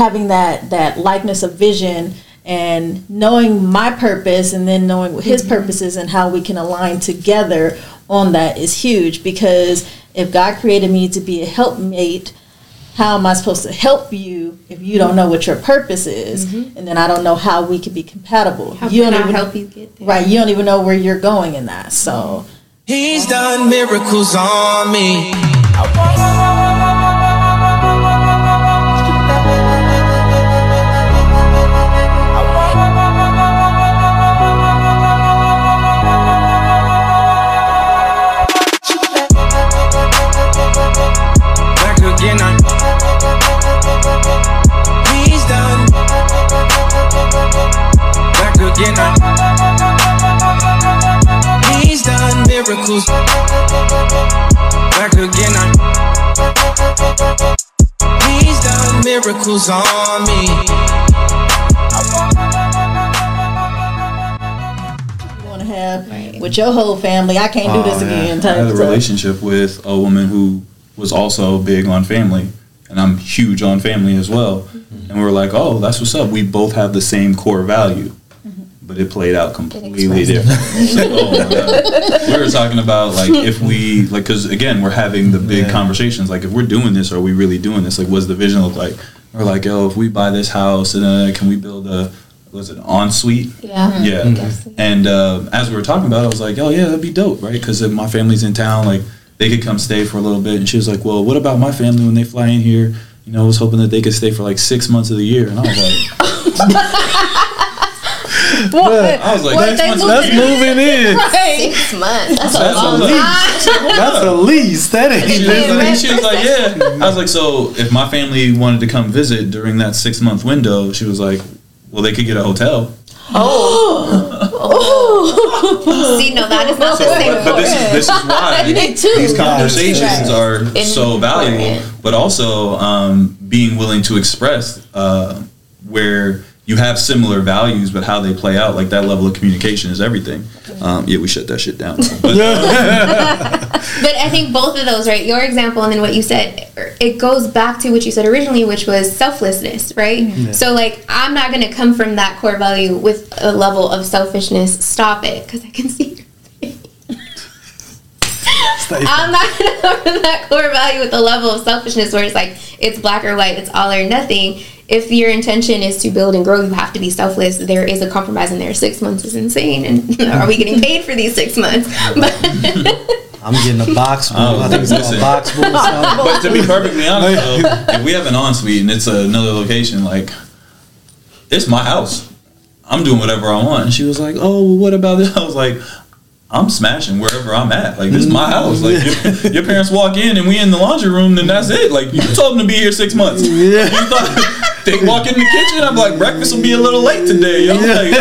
having that that likeness of vision and knowing my purpose and then knowing what his mm-hmm. purpose is and how we can align together on that is huge because if God created me to be a helpmate, how am I supposed to help you if you don't know what your purpose is? Mm-hmm. And then I don't know how we can be compatible. How you can don't I even help you get there? right. You don't even know where you're going in that. So He's done miracles on me. Back He's done miracles. Back again, He's done miracles on me. you want to have with your whole family. I can't do Oh, this yeah. again. I had a stuff. relationship with a woman who was also big on family, and I'm huge on family as well. Mm-hmm. And we were like, oh, that's what's up. We both have the same core value, but it played out completely different. oh my God. We were talking about like if we like because again we're having the big Yeah. conversations like if we're doing this, are we really doing this? Like, what's the vision look like? We're like, oh, if we buy this house, and uh, can we build a was it an ensuite? Yeah. Yeah. Guess so. And uh, as we were talking about it, I was like, oh, yeah, that'd be dope, right? Because if my family's in town, like, they could come stay for a little bit. And she was like, well, what about my family when they fly in here? You know, I was hoping that they could stay for like six months of the year. And I was like, What? I was like, What, six they months moving That's moving in. Right. Six months. That's a That's a long lease. time. That's a lease. That ain't She was, like, she was like, yeah. I was like, so if my family wanted to come visit during that six month window, she was like, well, they could get a hotel. Oh oh. See, no, that is not the same. but, but this is this is why You need two. these conversations Right. are so valuable, Important. but also um, being willing to express uh, where you have similar values, but how they play out, like that level of communication is everything. Um, yeah, we shut that shit down. But, But I think both of those, right? Your example and then what you said, it goes back to what you said originally, which was selflessness, right? So, like, I'm not going to come from that core value with a level of selfishness. Stop it, because I can see. I'm not going to come from that core value with a level of selfishness where it's like it's black or white, it's all or nothing. If your intention is to build and grow, you have to be selfless. There is a compromise in there. Six months is insane, and are we getting paid for these six months? But I'm getting a box. Oh, I think it's listen. a box pool. or something. but to be perfectly honest, though, if we have an ensuite and it's another location, like it's my house. I'm doing whatever I want. And she was like, "Oh, well, what about this?" I was like, "I'm smashing wherever I'm at. Like this is my house. Like your, your parents walk in and we in the laundry room, then that's it. Like you told them to be here six months. Yeah. You thought they walk in the kitchen. I'm like, breakfast will be a little late today. Yo. Like,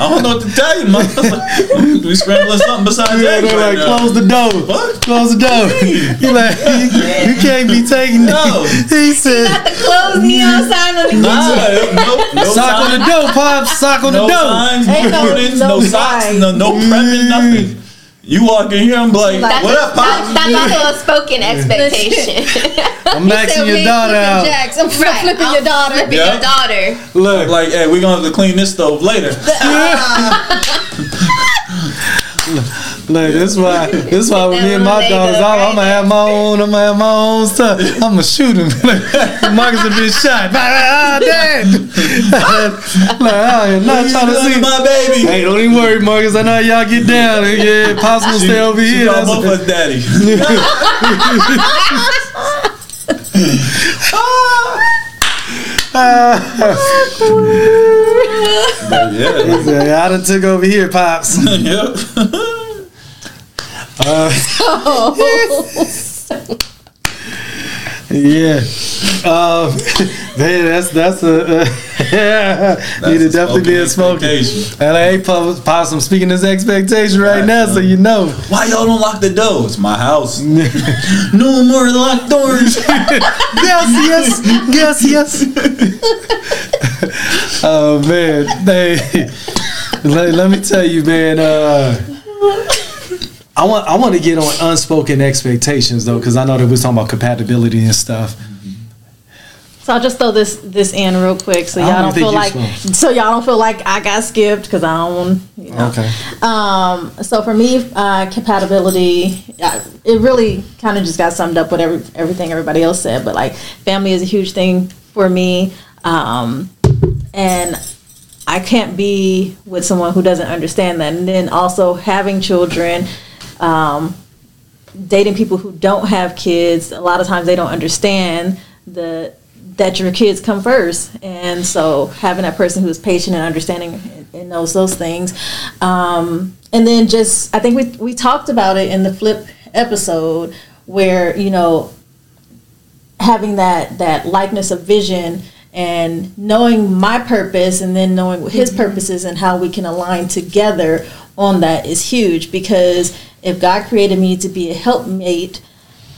I don't know what to tell you, man. Like, we scrambling something besides Yeah, eggs right like, now. close the door. What? Close the door. He like, you, you can't be taking No. He said, the close neon sign on the Nah, no, no sock on the signs, door, pops. Sock on no the door. signs, Ain't no no- no no socks, no, no prepping, nothing. You walk in here, I'm like, Like- what up, pop? that's also a spoken expectation. I'm maxing your daughter out. Jacks. I'm right. flipping your I'm daughter. Flipping Yeah. your daughter. Look, Like, hey, we're gonna have to clean this stove later. Uh, look. This why. This why with me and my That daughters, little I'ma have my own. I'm gonna have my own stuff. I'm gonna shoot him. Marcus have been shot. Ah, dad. like, I am not trying to see. my baby. Hey, don't even worry, Marcus. I know y'all get down. Yeah, Pops will stay over she here. called That's both us daddy. yeah. Yeah, I done took over here, Pops. yep. Yeah. Um, man, that's that's a uh, need to definitely be a spoken smoking. expectation. And I ain't possum speaking his expectation right now, so you know. Why y'all don't lock the door? It's my house. no more locked doors. yes, yes, yes, yes. oh man, they, let, let me tell you, man. Uh, I want I want to get on unspoken expectations though, because I know that we're talking about compatibility and stuff. So I'll just throw this this in real quick, so y'all don't don't feel like so y'all don't feel like I got skipped because I don't. You know. Okay. Um. So for me, uh, compatibility, uh, it really kind of just got summed up with every, everything everybody else said. But like, family is a huge thing for me, um, and I can't be with someone who doesn't understand that. And then also having children. Um, dating people who don't have kids, a lot of times they don't understand the that your kids come first, and so having that person who is patient and understanding and- knows those things, um, and then just I think we we talked about it in the flip episode where you know having that that likeness of vision and knowing my purpose and then knowing what his purpose is and how we can align together on that is huge because if God created me to be a helpmate,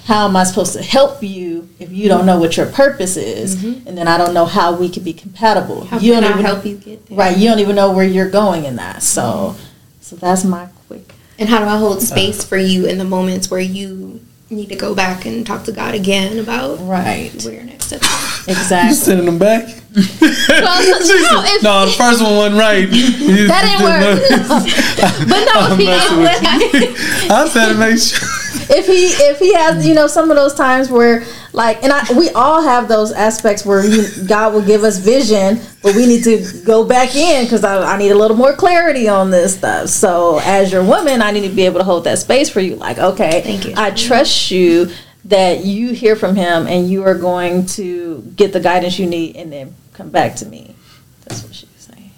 how am I supposed to help you if you don't know what your purpose is? Mm-hmm. And then I don't know how we can be compatible. How you can don't I even help you get there? right. You don't even know where you're going in that. So, so that's my quick. And how do I hold uh, space for you in the moments where you need to go back and talk to God again about Right. where your next step is? You Exactly. sending them back? well, no, if, No, the first one wasn't right. that didn't work. but no, if he, messing I said to make sure. if he if he has you know some of those times where like and I we all have those aspects where he, God will give us vision but we need to go back in because I, I need a little more clarity on this stuff so as your woman I need to be able to hold that space for you like okay Thank you. I trust you that you hear from him and you are going to get the guidance you need and then come back to me that's what she was saying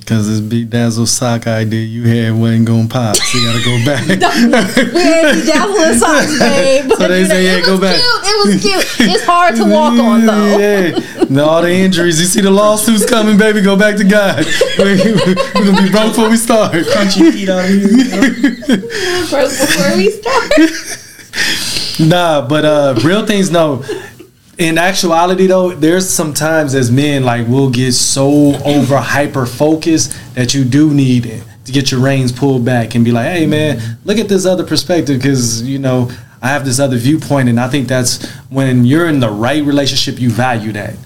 Because this beat dazzle sock idea you had wasn't going to pop. So you got to go back. we ain't dazzling socks babe So they say, yeah, it go was back. cute it was cute it's hard to walk on though Yeah. And all the injuries. You see the lawsuits coming, baby, go back to God. We're going to be broke before we start. Crunchy feet out here. Broke before we start. Nah, but uh real things no. In actuality though, there's sometimes as men like we'll get so over hyper focused that you do need to get your reins pulled back and be like, "Hey man, look at this other perspective cuz you know, I have this other viewpoint and I think that's when you're in the right relationship you value that.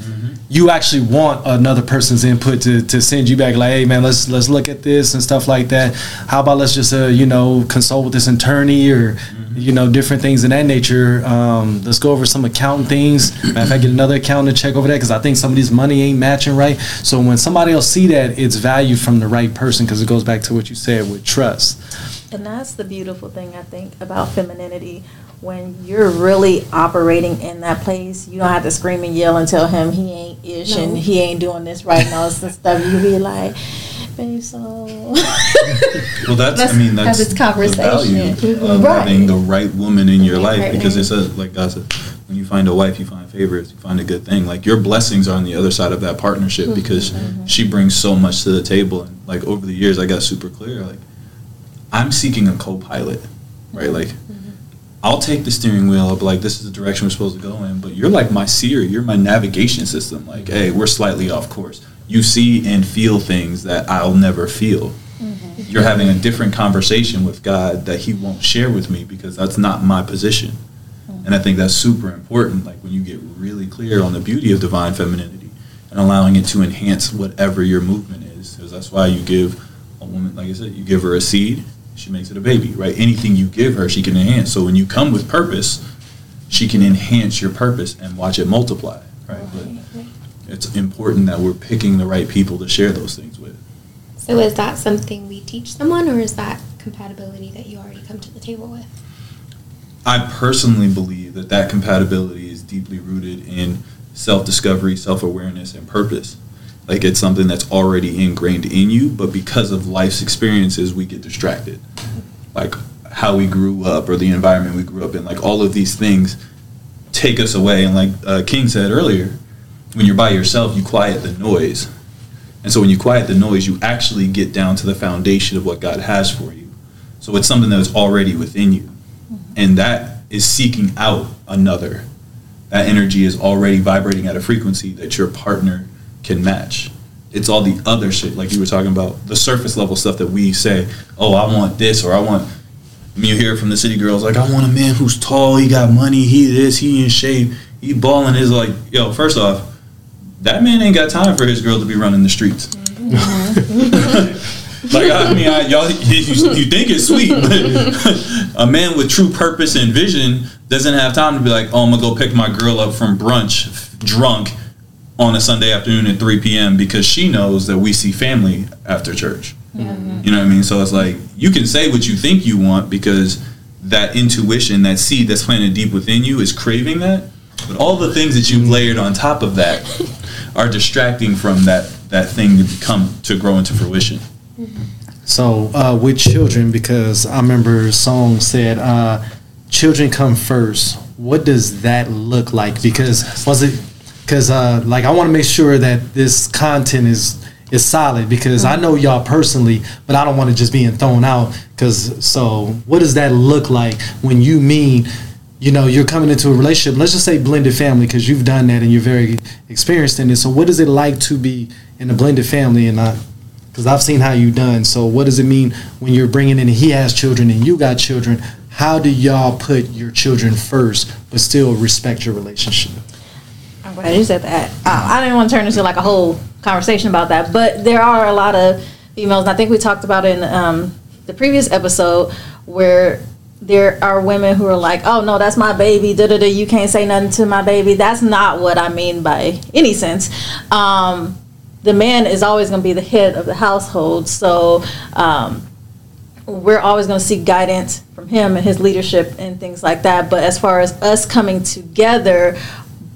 You actually want another person's input to, to send you back like, hey man, let's let's look at this and stuff like that. How about let's just uh, you know consult with this attorney or you know different things in that nature. Um, let's go over some accounting things. Matter of fact, get another accountant to check over that because I think some of these money ain't matching right. So when somebody else see that, it's value from the right person because it goes back to what you said with trust. And that's the beautiful thing I think about femininity. When you're really operating in that place, you don't have to scream and yell and tell him he ain't ish and he ain't doing this right and all this stuff. You be like, babe, so Well, that's, Let's I mean, have that's this the conversation. value of Right. having the right woman in your life Right. because it's a, like God said, when you find a wife, you find favorites, you find a good thing. Like your blessings are on the other side of that partnership Mm-hmm. because she brings so much to the table. And like over the years, I got super clear. Like I'm seeking a co-pilot, right? Like mm-hmm. I'll take the steering wheel. I'll like, this is the direction we're supposed to go in. But you're like my seer, You're my navigation system. Like, hey, we're slightly off course. You see and feel things that I'll never feel. Mm-hmm. You're having a different conversation with God that He won't share with me because that's not my position. Mm-hmm. And I think that's super important. Like when you get really clear on the beauty of divine femininity and allowing it to enhance whatever your movement is. Because that's why you give a woman, like I said, you give her a seed, she makes it a baby, right? Anything you give her, she can enhance. So when you come with purpose, she can enhance your purpose and watch it multiply, right? But it's important that we're picking the right people to share those things with. So is that something we teach someone, or is that compatibility that you already come to the table with? I personally believe that that compatibility is deeply rooted in self-discovery, self-awareness, and purpose. Like it's something that's already ingrained in you, but because of life's experiences, we get distracted. Like how we grew up or the environment we grew up in, like all of these things take us away. And like uh, King said earlier, when you're by yourself, you quiet the noise. And so when you quiet the noise, you actually get down to the foundation of what God has for you. So it's something that is already within you. And that is seeking out another. That energy is already vibrating at a frequency that your partner can match. It's all the other shit, like you were talking about, the surface level stuff that we say, oh, I want this, or I want. I mean, you hear it from the city girls, like, I want a man who's tall, he got money, he this, he in shape, he balling. Is like, yo, first off, that man ain't got time for his girl to be running the streets. Mm-hmm. like I mean, I, y'all, you, you think it's sweet, but a man with true purpose and vision doesn't have time to be like, oh, I'm gonna go pick my girl up from brunch, drunk, on a Sunday afternoon at 3 p.m. because she knows that we see family after church. You know what I mean? So it's like you can say what you think you want because that intuition, that seed that's planted deep within you is craving that. But all the things that you've layered on top of that are distracting from that that thing to come to grow into fruition. So uh, with children, because I remember song said, uh, "Children come first. What does that look like? Because was it? Because uh, like I want to make sure that this content is is solid. Because I know y'all personally, but I don't want to just being thrown out. Because so, what does that look like when you mean? You know, you're coming into a relationship. Let's just say blended family, because you've done that and you're very experienced in it. So, what is it like to be in a blended family and not because I've seen how you done. So what does it mean when you're bringing in? He has children and you got children. How do y'all put your children first, but still respect your relationship? I'm you said that. I didn't want to turn into like a whole conversation about that, but there are a lot of females, and I think we talked about in um, the previous episode where there are women who are like, "Oh no, that's my baby. Da da da. You can't say nothing to my baby." That's not what I mean by any sense. Um, the man is always going to be the head of the household, so. Um, we're always going to seek guidance from him and his leadership and things like that. But as far as us coming together,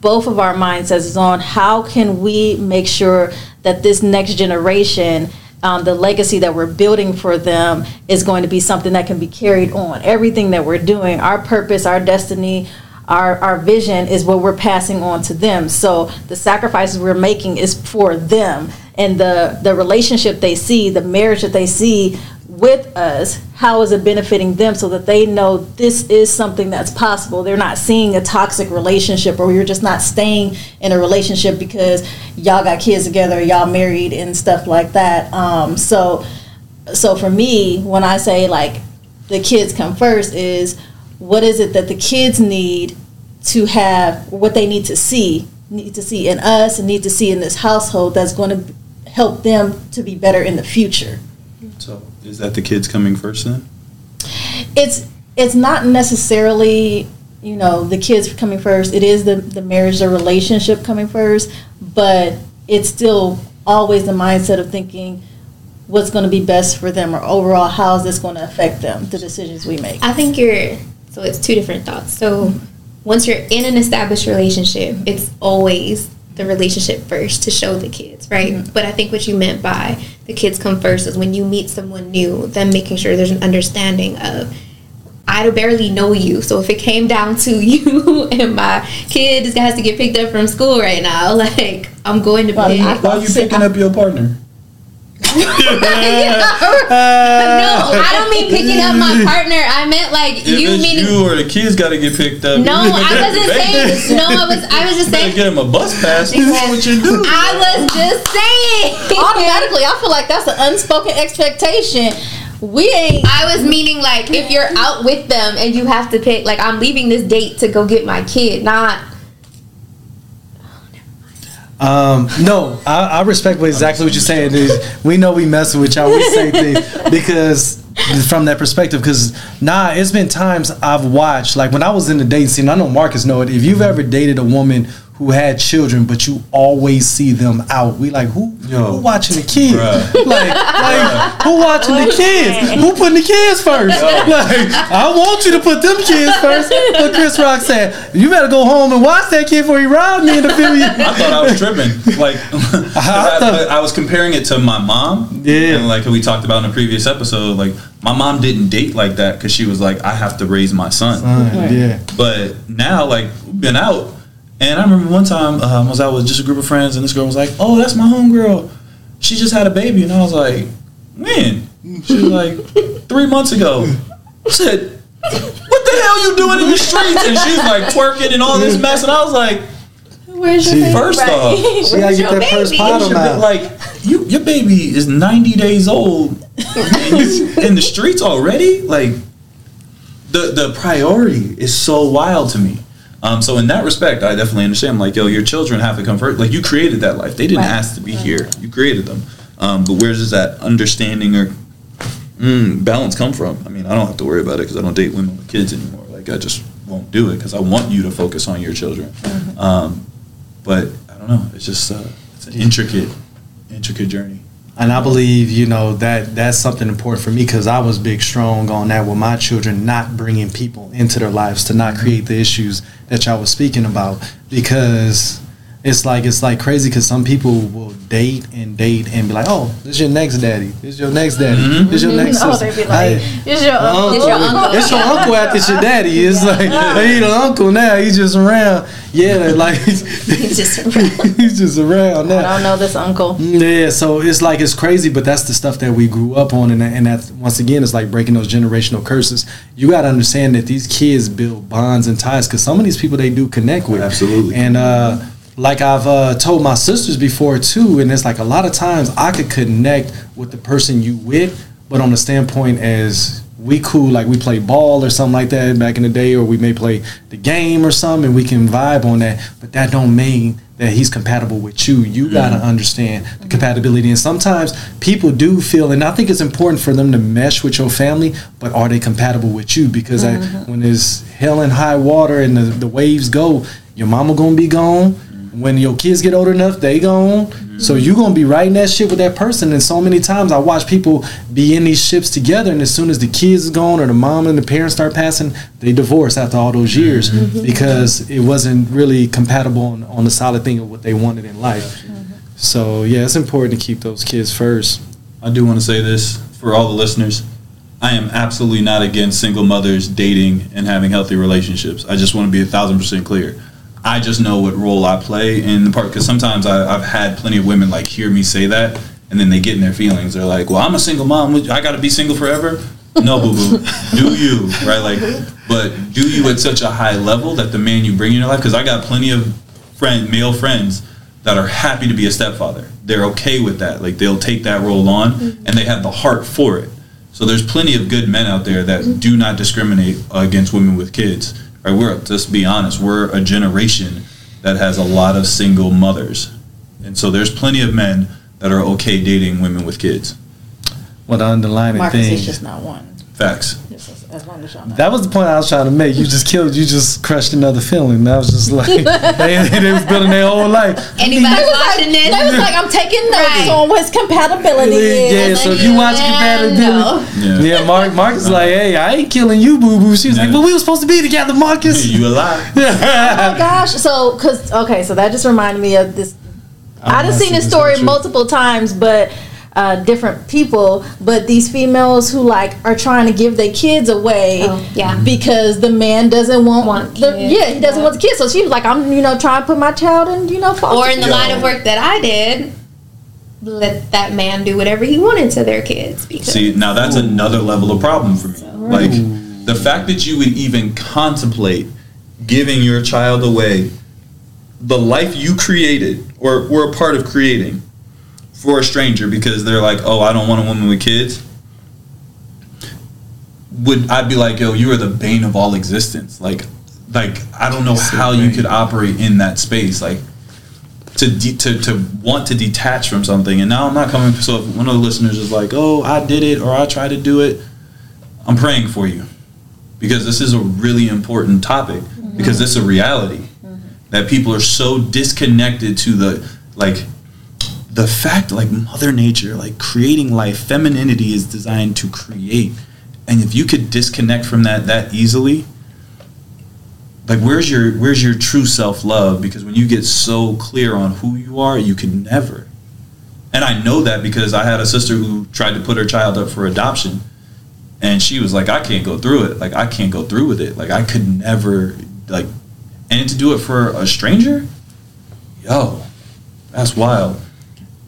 both of our mindsets is on how can we make sure that this next generation, um, the legacy that we're building for them, is going to be something that can be carried on. Everything that we're doing, our purpose, our destiny. Our, our vision is what we're passing on to them. So the sacrifices we're making is for them. And the, the relationship they see, the marriage that they see with us, how is it benefiting them so that they know this is something that's possible? They're not seeing a toxic relationship or you're just not staying in a relationship because y'all got kids together, y'all married and stuff like that. Um, so, so for me, when I say like the kids come first, is what is it that the kids need to have, what they need to see, need to see in us and need to see in this household that's going to help them to be better in the future. So is that the kids coming first then? it's it's not necessarily you know the kids coming first it is the the marriage the relationship coming first but it's still always the mindset of thinking what's going to be best for them or overall how's this going to affect them the decisions we make I think you're so it's two different thoughts. So once you're in an established relationship, it's always the relationship first to show the kids, right? Mm-hmm. But I think what you meant by the kids come first is when you meet someone new, then making sure there's an understanding of I barely know you, so if it came down to you and my kid this has to get picked up from school right now, like I'm going to Well, pick. I- Why are you picking up your partner? Uh, no, I don't mean picking up my partner. I meant like If you it's meaning you or the kids got to get picked up. No, I wasn't saying. No, I was. I was just You saying. get him a bus pass. What's wrong with you, dude? I was just saying. automatically i feel like that's an unspoken expectation we ain't I was meaning like if you're out with them and you have to pick. Like I'm leaving this date to go get my kid, not. Um, no, I, I respect what exactly what you're saying. Is we know we messing with y'all. We say things because from that perspective. Because nah, it's been times I've watched like when I was in the dating scene. I know Marcus know it. If you've ever dated a woman who had children, but you always see them out, we like who Yo. who watching the kids? Bruh. Like like who watching the kids? Who putting the kids first? Like I want you to put them kids first. But Chris Rock said you better go home and watch that kid before he robbed me in the film. I thought I was tripping. Like, I, thought- I was comparing it to my mom. Yeah. And like we talked about in a previous episode, like my mom didn't date like that because she was like, I have to raise my son. Uh, yeah. But now, like, we've been out, and I remember one time um, I was out with just a group of friends, and this girl was like, "Oh, that's my homegirl. She just had a baby," and I was like, "When?" She was like, three months ago." I said, "What the hell you doing in the streets?" And she's like twerking and all this mess, and I was like, where's your She- baby? First Right. off, She gotta Where's get your that first baby? pot on Your now. ba- like you, your baby is ninety days old, and you in the streets already. Like the the priority is so wild to me. Um, so in that respect, I definitely understand. Like, yo, your children have to come first. Like, you created that life. They didn't Right. ask to be here. You created them. Um, but where does that understanding or mm, balance come from? I mean, I don't have to worry about it because I don't date women with kids anymore. Like, I just won't do it because I want you to focus on your children. Um, but I don't know. It's just uh, it's an intricate, intricate journey. And I believe, you know, that that's something important for me because I was big strong on that with my children, not bringing people into their lives to not create the issues that y'all was speaking about. Because it's like it's like crazy because some people will date and date and be like, oh, this is your next daddy, this is your next daddy, Mhm. this is your next No, sister. they be like, I- "It's your uncle." It's your uncle. It's your uncle after it's your daddy. It's like he the uncle now. He's just around. Yeah, like He's just around. he's just around now. I don't know this uncle. Yeah, so it's like it's crazy, but that's the stuff that we grew up on, and that, and that once again, it's like breaking those generational curses. You got to understand that these kids build bonds and ties because some of these people they do connect with. Absolutely. And uh, like I've uh, told my sisters before too, and it's like a lot of times I could connect with the person you with, but on the standpoint as we cool, like we play ball or something like that back in the day, or we may play the game or something, and we can vibe on that. But that don't mean that he's compatible with you. You gotta understand the compatibility, and sometimes people do feel, and I think it's important for them to mesh with your family, but are they compatible with you? Because I, when there's hell and high water and the, the waves go, your mama gonna be gone. When your kids get old enough, they gone. So you gonna be riding that ship with that person. And so many times I watch people be in these ships together, and as soon as the kids is gone or the mom and the parents start passing, they divorce after all those years mm-hmm. Mm-hmm. because it wasn't really compatible on, on the solid thing of what they wanted in life. So yeah, it's important to keep those kids first. I do want to say this for all the listeners. I am absolutely not against single mothers dating and having healthy relationships. I just want to be a thousand percent clear. I just know what role I play in the part because sometimes I, I've had plenty of women like hear me say that and then they get in their feelings. They're like, "Well, I'm a single mom. I got to be single forever." No, boo boo. do you right? Like, but do you at such a high level that the man you bring in your life? Because I got plenty of friend male friends that are happy to be a stepfather. They're okay with that. Like they'll take that role on mm-hmm. and they have the heart for it. So there's plenty of good men out there that do not discriminate against women with kids. Right? We're just be honest, we're a generation that has a lot of single mothers. And so there's plenty of men that are okay dating women with kids. Well, the underlying Marcus thing. is just not one. Facts. Just as, as long as y'all know. That was the point I was trying to make. You just killed. You just crushed another feeling. That was just like they, they was building their whole life. Anybody They was like, watching they was like, I'm taking notes Right. on what his compatibility is. Yeah, so if you watch Yeah, compatibility, no. Yeah. yeah, Mark, Mark is like, hey, I ain't killing you, boo boo. She was like, Yeah. but we were supposed to be together, Marcus. you alive. Oh my gosh! So, cause okay, so that just reminded me of this. I Oh, done seen this this story multiple times, but uh, different people. But these females who like are trying to give their kids away Oh, yeah. because the man doesn't want, Want the kids, yeah he doesn't yeah. want the kids. So she was like, I'm you know trying to put my child in you know foster Or in the Yo. line of work that I did, let that man do whatever he wanted to their kids. Because See, now that's another level of problem for me. Like the fact that you would even contemplate giving your child away, the life you created or were a part of creating for a stranger because they're like, oh, I don't want a woman with kids. Would I'd be like, yo, you are the bane of all existence. Like, like I don't know So how you could operate in that space. Like, to, de- to to want to detach from something. And now I'm not coming. So if one of the listeners is like, "Oh, I did it," or "I tried to do it," I'm praying for you because this is a really important topic because mm-hmm. this is a reality mm-hmm. that people are so disconnected to the like the fact like mother nature like creating life femininity is designed to create. And if you could disconnect from that that easily like where's your where's your true self-love? Because when you get so clear on who you are you can never. And i know that because i had a sister who tried to put her child up for adoption and she was like i can't go through it. Like i can't go through with it. Like i could never like and to do it for a stranger? Yo that's wild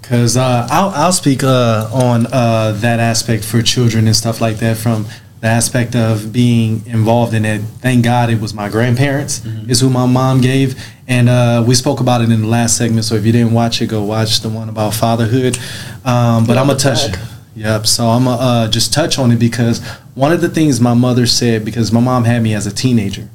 Because uh, I'll, I'll speak uh, on uh, that aspect for children and stuff like that from the aspect of being involved in it. Thank God it was my grandparents, is who my mom gave. And uh, we spoke about it in the last segment. So if you didn't watch it, go watch the one about fatherhood. Um, but I'm going to touch. plug. Yep. So I'm going to uh, just touch on it because one of the things my mother said, because my mom had me as a teenager.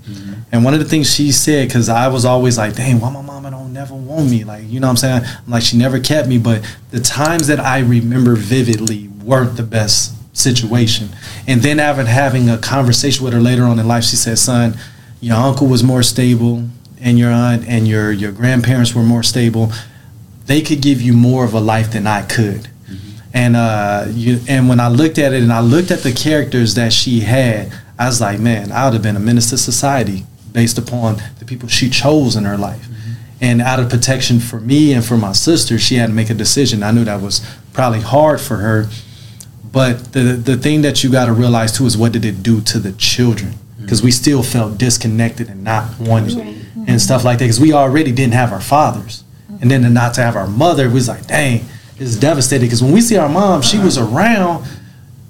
And one of the things she said, because I was always like, dang, why my mama don't never want me? Like, you know what I'm saying? I'm like, she never kept me, but the times that I remember vividly weren't the best situation. And then after having a conversation with her later on in life, she said, son, your uncle was more stable and your aunt and your, your grandparents were more stable. They could give you more of a life than I could. And uh, you, and when I looked at it and I looked at the characters that she had, I was like, man, I would have been a minister of society based upon the people she chose in her life. Mm-hmm. And out of protection for me and for my sister, she had to make a decision. I knew that was probably hard for her. But the the thing that you got to realize too is what did it do to the children? Mm-hmm. Because we still felt disconnected and not wanted mm-hmm. and stuff like that. Because we already didn't have our fathers, and then to not to have our mother was like, dang, it's devastating. Because when we see our mom, she uh-huh. was around,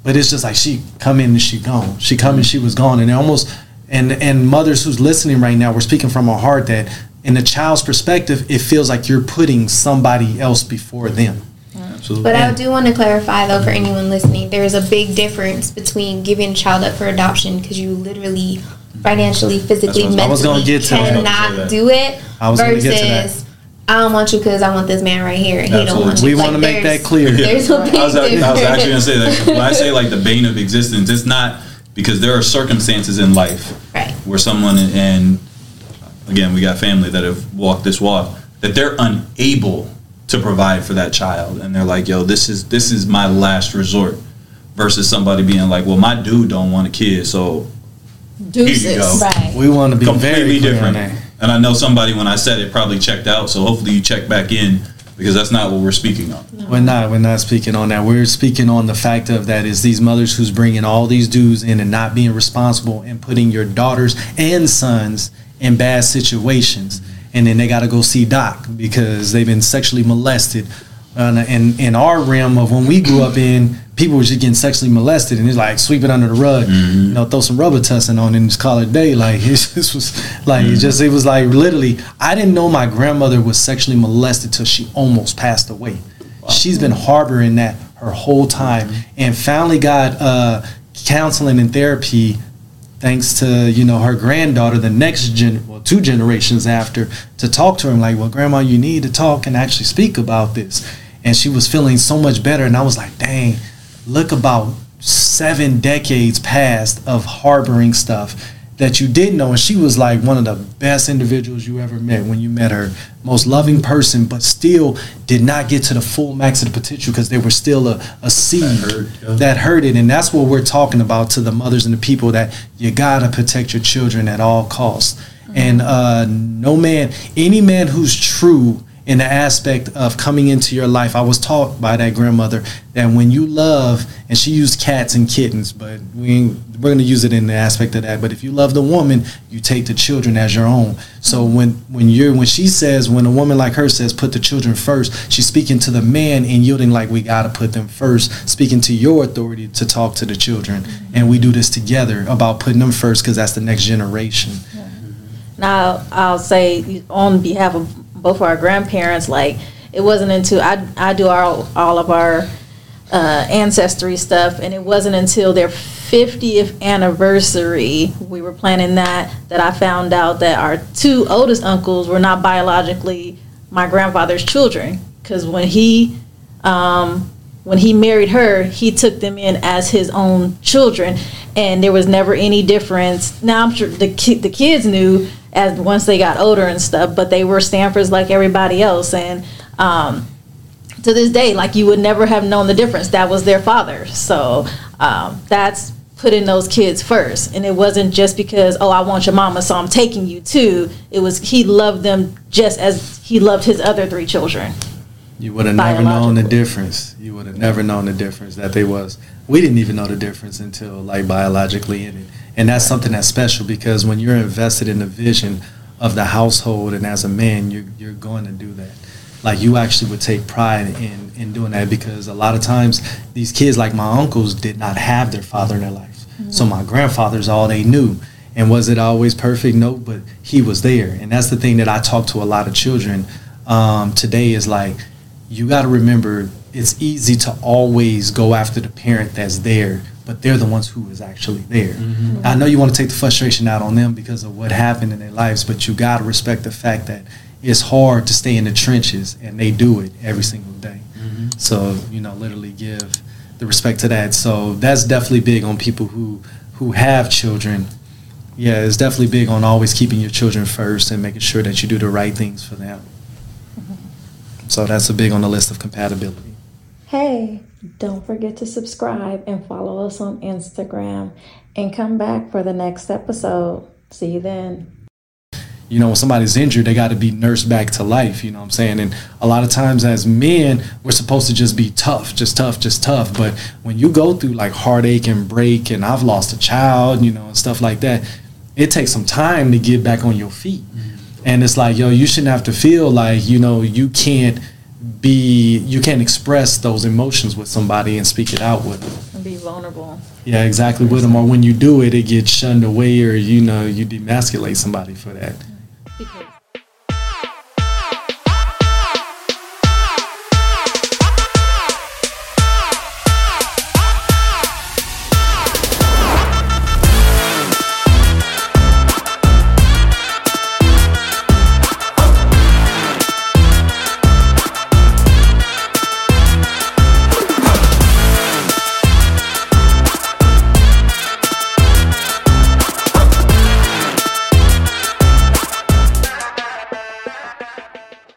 but it's just like she come in and she gone. She come and she was gone, and it almost and and mothers who's listening right now, we're speaking from our heart that in the child's perspective, it feels like you're putting somebody else before them. Absolutely. But I do want to clarify though for anyone listening, there is a big difference between giving a child up for adoption because you literally, financially, physically, That's what I was gonna mentally get to that. cannot do it. I was gonna get to that. versus I don't want you because I want this man right here, and he don't want you. We Like, want to make that clear. There's a big I was, I was actually gonna say that when I say like the bane of existence, it's not because there are circumstances in life Right. where someone and again we got family that have walked this walk that they're unable to provide for that child and they're like yo this is this is my last resort versus somebody being like well my dude don't want a kid so Deuces. Here you go. Right. We want to be completely very different and i know somebody when i said it probably checked out so hopefully you check back in because that's not what we're speaking on We're not. We're not speaking on that. We're speaking on the fact of that is these mothers who's bringing all these dudes in and not being responsible and putting your daughters and sons in bad situations, and then they got to go see doc because they've been sexually molested. And in in our realm of when we grew up in, people were just getting sexually molested, and it's like sweep it under the rug, mm-hmm. you know, throw some Robitussin on and just call it day. Like it this was like it mm-hmm. just it was like literally. I didn't know my grandmother was sexually molested till she almost passed away. She's been harboring that her whole time, mm-hmm. and finally got uh, counseling and therapy thanks to you know her granddaughter, the next gen, well, two generations after, to talk to her. I'm like, well, grandma, you need to talk and actually speak about this. And she was feeling so much better, and I was like, dang, look about seven decades past of harboring stuff that you didn't know. And she was like one of the best individuals you ever met when you met her. Most loving person, but still did not get to the full max of the potential because there was still a, a seed hurt, yeah. that hurted. And that's what we're talking about to the mothers and the people that you gotta protect your children at all costs. And uh, no man, any man who's true in the aspect of coming into your life, I was taught by that grandmother that when you love, and she used cats and kittens, but we we're gonna use it in the aspect of that. But if you love the woman, you take the children as your own. So when when you're when she says when a woman like her says put the children first, she's speaking to the man and yielding like we gotta put them first, speaking to your authority to talk to the children, and we do this together about putting them first because that's the next generation. Now, I'll say on behalf of both of our grandparents, like it wasn't until I I do all all of our uh, ancestry stuff, and it wasn't until their 50th anniversary we were planning that that I found out that our two oldest uncles were not biologically my grandfather's children. Because when he um, when he married her, he took them in as his own children, and there was never any difference. Now I'm sure the ki- the kids knew as once they got older and stuff, but they were Stanfords like everybody else, and um, to this day, like you would never have known the difference. That was their father, so um, that's putting those kids first, and it wasn't just because oh I want your mama, so I'm taking you too. It was he loved them just as he loved his other three children. You would have never known the difference. You would have never known the difference that they was. We didn't even know the difference until like biologically in it, and that's something that's special because when you're invested in the vision of the household and as a man, you're you're going to do that. Like you actually would take pride in in doing that because a lot of times these kids, like my uncles, did not have their father in their life. So my grandfather's all they knew. And was it always perfect? No, but he was there. And that's the thing that I talk to a lot of children um, today is like, you got to remember it's easy to always go after the parent that's there but they're the ones who is actually there. Mm-hmm. I know you want to take the frustration out on them because of what happened in their lives, but you got to respect the fact that it's hard to stay in the trenches and they do it every single day. Mm-hmm. So, you know, literally give the respect to that. So that's definitely big on people who who have children. Yeah, it's definitely big on always keeping your children first and making sure that you do the right things for them. So that's a big on the list of compatibility. Hey, don't forget to subscribe and follow us on Instagram and come back for the next episode. See you then. you know, when somebody's injured, they got to be nursed back to life. You know what I'm saying? And a lot of times as men, we're supposed to just be tough, just tough, just tough. But when you go through like heartache and break, and I've lost a child, you know, and stuff like that, it takes some time to get back on your feet. Mm-hmm. And it's like, yo, you shouldn't have to feel like, you know, you can't be, you can't express those emotions with somebody and speak it out with them. And be vulnerable. Yeah, exactly with them. Or when you do it, it gets shunned away or, you know, you demasculate somebody for that. Because